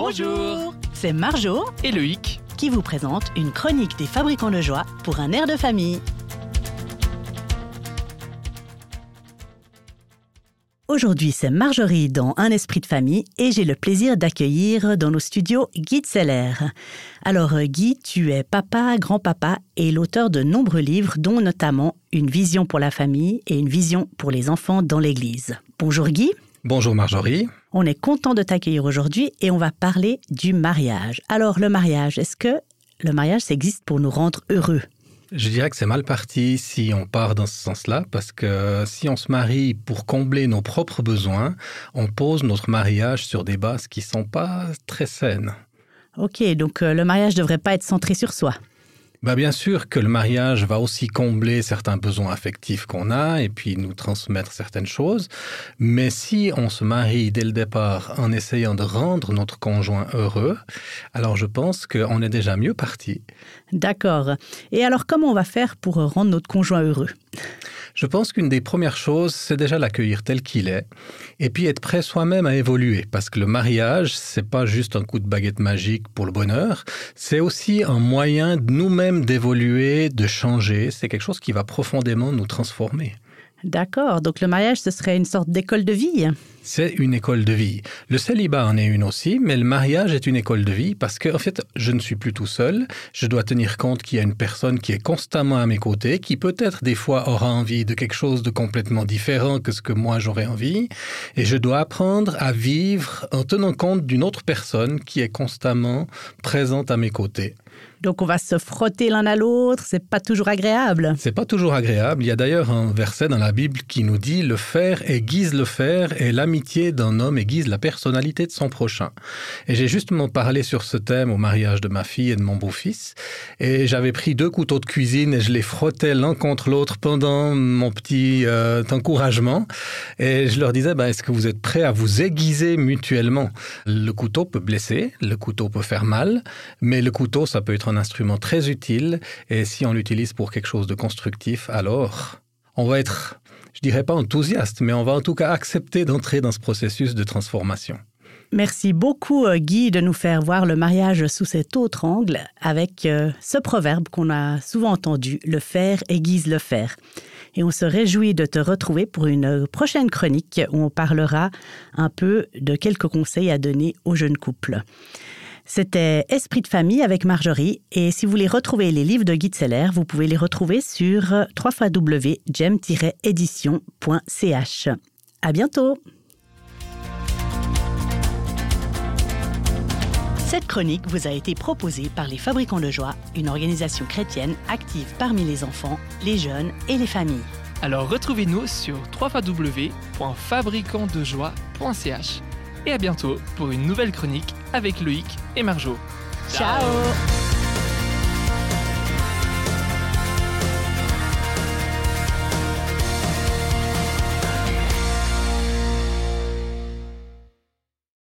Bonjour C'est Marjo Et Loïc qui vous présente une chronique des fabricants de joie pour un air de famille. Aujourd'hui, c'est Marjorie dans Un esprit de famille et j'ai le plaisir d'accueillir dans nos studios Guy Seller. Alors Guy, tu es papa, grand-papa et l'auteur de nombreux livres dont notamment Une vision pour la famille et Une vision pour les enfants dans l'Église. Bonjour Guy. Bonjour Marjorie. On est content de t'accueillir aujourd'hui et on va parler du mariage. Alors le mariage, est-ce que le mariage, ça existe pour nous rendre heureux? Je dirais que c'est mal parti si on part dans ce sens-là, parce que si on se marie pour combler nos propres besoins, on pose notre mariage sur des bases qui ne sont pas très saines. Ok, donc euh, le mariage ne devrait pas être centré sur soi. Bah bien sûr que le mariage va aussi combler certains besoins affectifs qu'on a et puis nous transmettre certaines choses. Mais si on se marie dès le départ en essayant de rendre notre conjoint heureux, alors je pense qu'on est déjà mieux parti. D'accord. Et alors comment on va faire pour rendre notre conjoint heureux? Je pense qu'une des premières choses, c'est déjà l'accueillir tel qu'il est, et puis être prêt soi-même à évoluer, parce que le mariage, c'est pas juste un coup de baguette magique pour le bonheur, c'est aussi un moyen nous-mêmes d'évoluer, de changer. C'est quelque chose qui va profondément nous transformer. D'accord, donc le mariage, ce serait une sorte d'école de vie? C'est une école de vie. Le célibat en est une aussi, mais le mariage est une école de vie parce que, en fait, je ne suis plus tout seul. Je dois tenir compte qu'il y a une personne qui est constamment à mes côtés, qui peut-être des fois aura envie de quelque chose de complètement différent que ce que moi j'aurais envie. Et je dois apprendre à vivre en tenant compte d'une autre personne qui est constamment présente à mes côtés. Donc on va se frotter l'un à l'autre, c'est pas toujours agréable. C'est pas toujours agréable. Il y a d'ailleurs un verset dans la Bible qui nous dit le faire aiguise le fer et l'amitié d'un homme aiguise la personnalité de son prochain. Et j'ai justement parlé sur ce thème au mariage de ma fille et de mon beau-fils et j'avais pris deux couteaux de cuisine et je les frottais l'un contre l'autre pendant mon petit euh, encouragement et je leur disais ben, est-ce que vous êtes prêts à vous aiguiser mutuellement? Le couteau peut blesser, le couteau peut faire mal, mais le couteau ça peut être un instrument très utile et si on l'utilise pour quelque chose de constructif, alors on va être, je dirais pas enthousiaste, mais on va en tout cas accepter d'entrer dans ce processus de transformation. Merci beaucoup euh, Guy de nous faire voir le mariage sous cet autre angle avec euh, ce proverbe qu'on a souvent entendu, le faire aiguise le fer. Et on se réjouit de te retrouver pour une prochaine chronique où on parlera un peu de quelques conseils à donner aux jeunes couples. C'était Esprit de famille avec Marjorie et si vous voulez retrouver les livres de Guy Seller, vous pouvez les retrouver sur www.gem-édition.ch. À bientôt. Cette chronique vous a été proposée par les Fabricants de joie, une organisation chrétienne active parmi les enfants, les jeunes et les familles. Alors retrouvez-nous sur www.fabricantdejoie.ch et à bientôt pour une nouvelle chronique avec Loïc et Marjo. Ciao